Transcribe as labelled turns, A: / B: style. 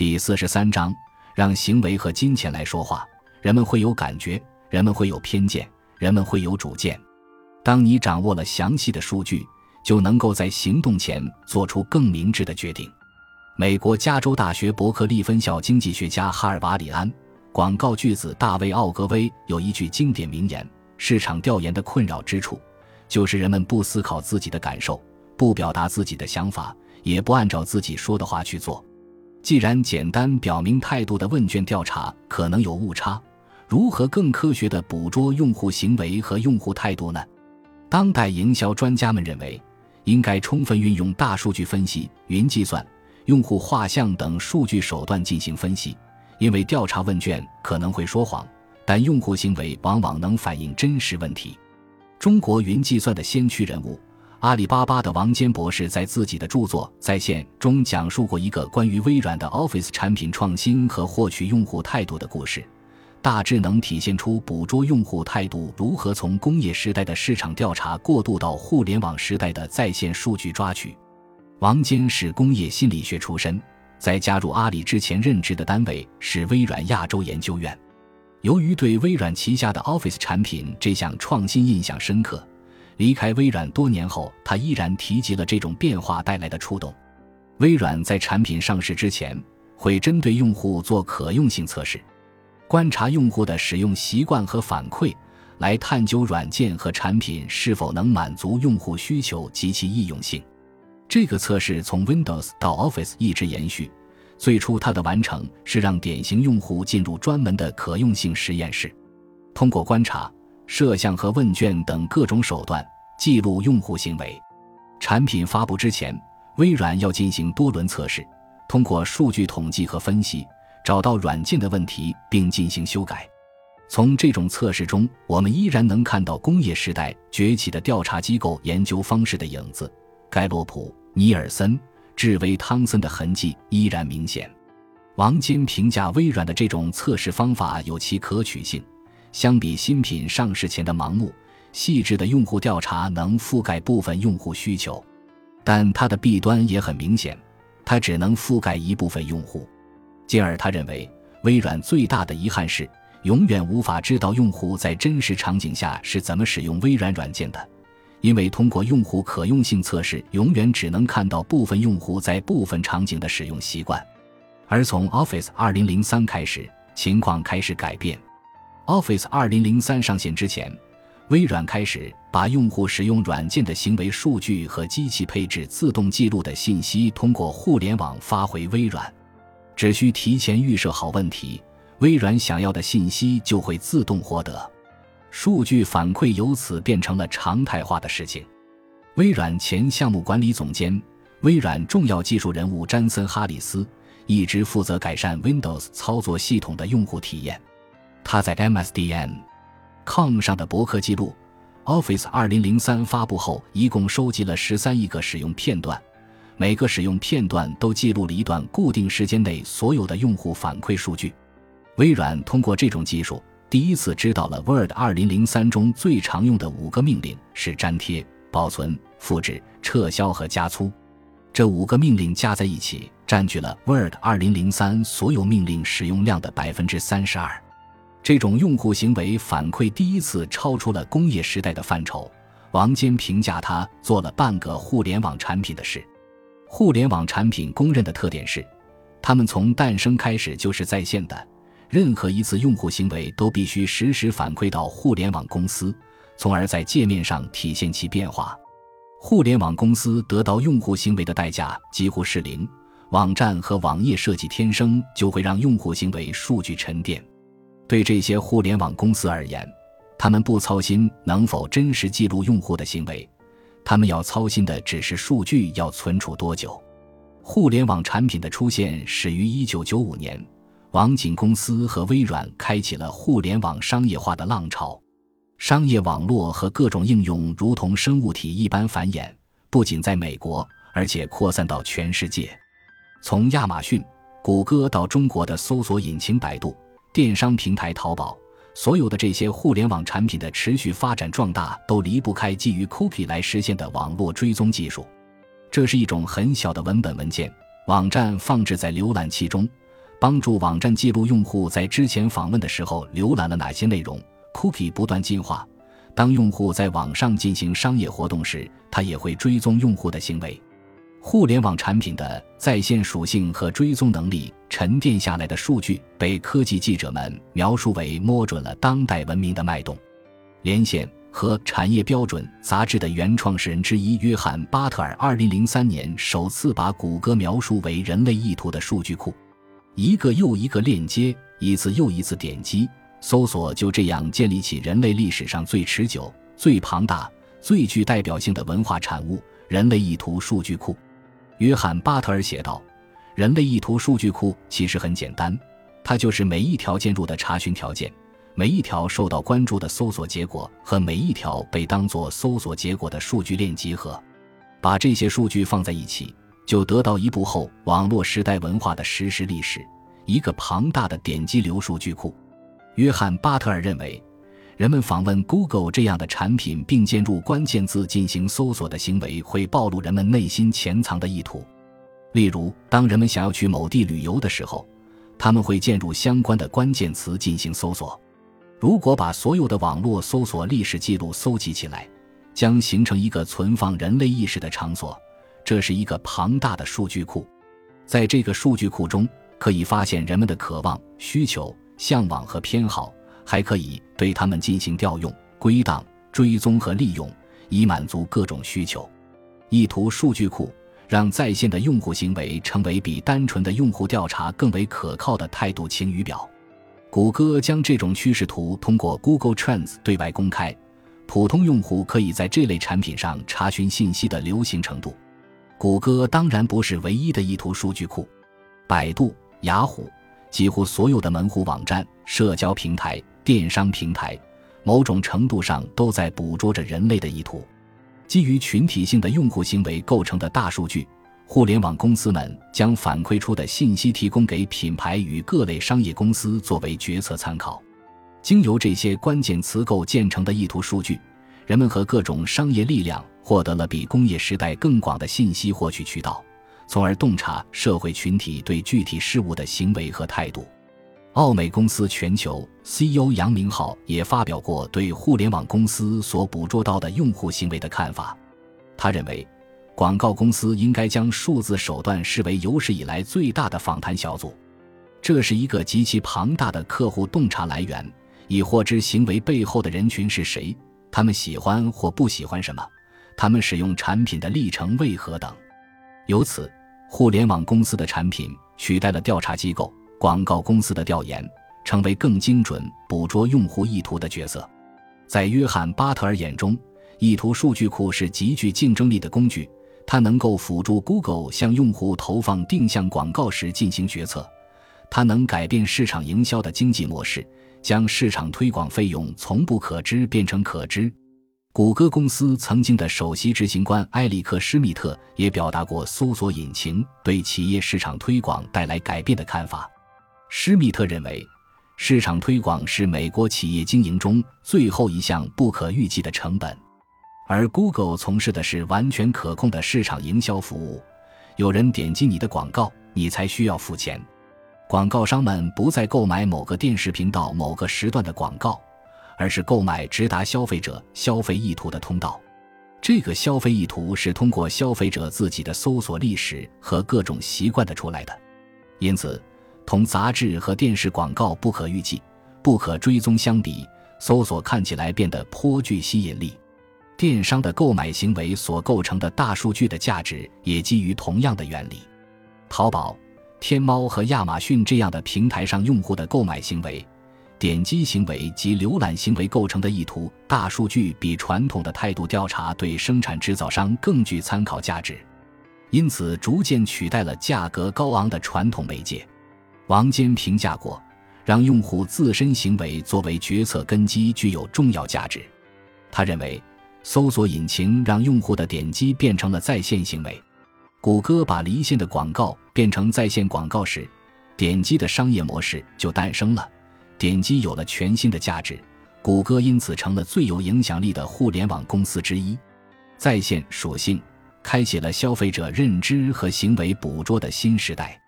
A: 第四十三章，让行为和金钱来说话。人们会有感觉，人们会有偏见，人们会有主见。当你掌握了详细的数据，就能够在行动前做出更明智的决定。美国加州大学伯克利分校经济学家哈尔瓦里安，广告巨子大卫奥格威有一句经典名言：“市场调研的困扰之处，就是人们不思考自己的感受，不表达自己的想法，也不按照自己说的话去做。既然简单表明态度的问卷调查可能有误差，如何更科学地捕捉用户行为和用户态度呢？”当代营销专家们认为，应该充分运用大数据分析、云计算、用户画像等数据手段进行分析。因为调查问卷可能会说谎，但用户行为往往能反映真实问题。中国云计算的先驱人物阿里巴巴的王坚博士在自己的著作《在线》中讲述过一个关于微软的 Office 产品创新和获取用户态度的故事。大致能体现出捕捉用户态度如何从工业时代的市场调查过渡到互联网时代的在线数据抓取。王坚是工业心理学出身，在加入阿里之前任职的单位是微软亚洲研究院。由于对微软旗下的 Office 产品这项创新印象深刻，离开微软多年后，他依然提及了这种变化带来的触动。微软在产品上市之前，会针对用户做可用性测试。观察用户的使用习惯和反馈，来探究软件和产品是否能满足用户需求及其易用性。这个测试从 Windows 到 Office 一直延续。最初，它的完成是让典型用户进入专门的可用性实验室，通过观察、摄像和问卷等各种手段记录用户行为。产品发布之前，微软要进行多轮测试，通过数据统计和分析。找到软件的问题并进行修改。从这种测试中，我们依然能看到工业时代崛起的调查机构研究方式的影子。盖洛普、尼尔森、智威、汤森的痕迹依然明显。王坚评价微软的这种测试方法有其可取性，相比新品上市前的盲目、细致的用户调查，能覆盖部分用户需求，但它的弊端也很明显，它只能覆盖一部分用户。进而，他认为微软最大的遗憾是永远无法知道用户在真实场景下是怎么使用微软软件的，因为通过用户可用性测试，永远只能看到部分用户在部分场景的使用习惯。而从 Office 2003开始，情况开始改变。Office 2003上线之前，微软开始把用户使用软件的行为数据和机器配置自动记录的信息通过互联网发回微软。只需提前预设好问题，微软想要的信息就会自动获得，数据反馈由此变成了常态化的事情。微软前项目管理总监、微软重要技术人物詹森·哈里斯一直负责改善 Windows 操作系统的用户体验。他在 MSDN.com 上的博客记录，Office 2003发布后一共收集了十三亿个使用片段。每个使用片段都记录了一段固定时间内所有的用户反馈数据。微软通过这种技术，第一次知道了 Word 2003中最常用的五个命令是粘贴、保存、复制、撤销和加粗。这五个命令加在一起，占据了 Word 2003所有命令使用量的百分之三十二。这种用户行为反馈第一次超出了工业时代的范畴。王坚评价他做了半个互联网产品的事。互联网产品公认的特点是，它们从诞生开始就是在线的。任何一次用户行为都必须实时反馈到互联网公司，从而在界面上体现其变化。互联网公司得到用户行为的代价几乎是零。网站和网页设计天生就会让用户行为数据沉淀。对这些互联网公司而言，他们不操心能否真实记录用户的行为。他们要操心的只是数据要存储多久。互联网产品的出现始于1995年，网景公司和微软开启了互联网商业化的浪潮。商业网络和各种应用如同生物体一般繁衍，不仅在美国，而且扩散到全世界。从亚马逊、谷歌到中国的搜索引擎百度、电商平台淘宝。所有的这些互联网产品的持续发展壮大，都离不开基于 cookie 来实现的网络追踪技术。这是一种很小的文本文件，网站放置在浏览器中，帮助网站记录用户在之前访问的时候浏览了哪些内容。Cookie 不断进化，当用户在网上进行商业活动时，它也会追踪用户的行为。互联网产品的在线属性和追踪能力沉淀下来的数据，被科技记者们描述为摸准了当代文明的脉动。连线和产业标准杂志的原创始人之一约翰·巴特尔，二零零三年首次把谷歌描述为人类意图的数据库。一个又一个链接，一次又一次点击，搜索就这样建立起人类历史上最持久、最庞大、最具代表性的文化产物——人类意图数据库。约翰·巴特尔写道：“人类意图数据库其实很简单，它就是每一条进入的查询条件，每一条受到关注的搜索结果和每一条被当作搜索结果的数据链集合。把这些数据放在一起，就得到一部后网络时代文化的实时历史，一个庞大的点击流数据库。”约翰·巴特尔认为，人们访问 Google 这样的产品并进入关键字进行搜索的行为，会暴露人们内心潜藏的意图。例如，当人们想要去某地旅游的时候，他们会进入相关的关键词进行搜索。如果把所有的网络搜索历史记录搜集起来，将形成一个存放人类意识的场所。这是一个庞大的数据库，在这个数据库中，可以发现人们的渴望、需求、向往和偏好。还可以对他们进行调用、归档、追踪和利用，以满足各种需求。意图数据库让在线的用户行为成为比单纯的用户调查更为可靠的态度晴雨表。谷歌将这种趋势图通过 Google Trends 对外公开，普通用户可以在这类产品上查询信息的流行程度。谷歌当然不是唯一的意图数据库，百度、雅虎，几乎所有的门户网站、社交平台。电商平台，某种程度上都在捕捉着人类的意图。基于群体性的用户行为构成的大数据，互联网公司们将反馈出的信息提供给品牌与各类商业公司作为决策参考。经由这些关键词构建成的意图数据，人们和各种商业力量获得了比工业时代更广的信息获取渠道，从而洞察社会群体对具体事物的行为和态度。奥美公司全球 CEO 杨明浩也发表过对互联网公司所捕捉到的用户行为的看法。他认为，广告公司应该将数字手段视为有史以来最大的访谈小组。这是一个极其庞大的客户洞察来源，以获知行为背后的人群是谁，他们喜欢或不喜欢什么，他们使用产品的历程为何等。由此，互联网公司的产品取代了调查机构。广告公司的调研成为更精准捕捉用户意图的角色。在约翰·巴特尔眼中，意图数据库是极具竞争力的工具，它能够辅助 Google 向用户投放定向广告时进行决策，它能改变市场营销的经济模式，将市场推广费用从不可知变成可知。谷歌公司曾经的首席执行官埃里克·施密特也表达过搜索引擎对企业市场推广带来改变的看法。施密特认为，市场推广是美国企业经营中最后一项不可预计的成本，而 Google 从事的是完全可控的市场营销服务。有人点击你的广告，你才需要付钱。广告商们不再购买某个电视频道某个时段的广告，而是购买直达消费者消费意图的通道。这个消费意图是通过消费者自己的搜索历史和各种习惯的出来的，因此。同杂志和电视广告不可预计、不可追踪相比，搜索看起来变得颇具吸引力。电商的购买行为所构成的大数据的价值也基于同样的原理。淘宝、天猫和亚马逊这样的平台上用户的购买行为、点击行为及浏览行为构成的意图大数据，比传统的态度调查对生产制造商更具参考价值，因此逐渐取代了价格高昂的传统媒介。王坚评价过，让用户自身行为作为决策根基具有重要价值。他认为，搜索引擎让用户的点击变成了在线行为。谷歌把离线的广告变成在线广告时，点击的商业模式就诞生了。点击有了全新的价值，谷歌因此成了最有影响力的互联网公司之一。在线属性开启了消费者认知和行为捕捉的新时代。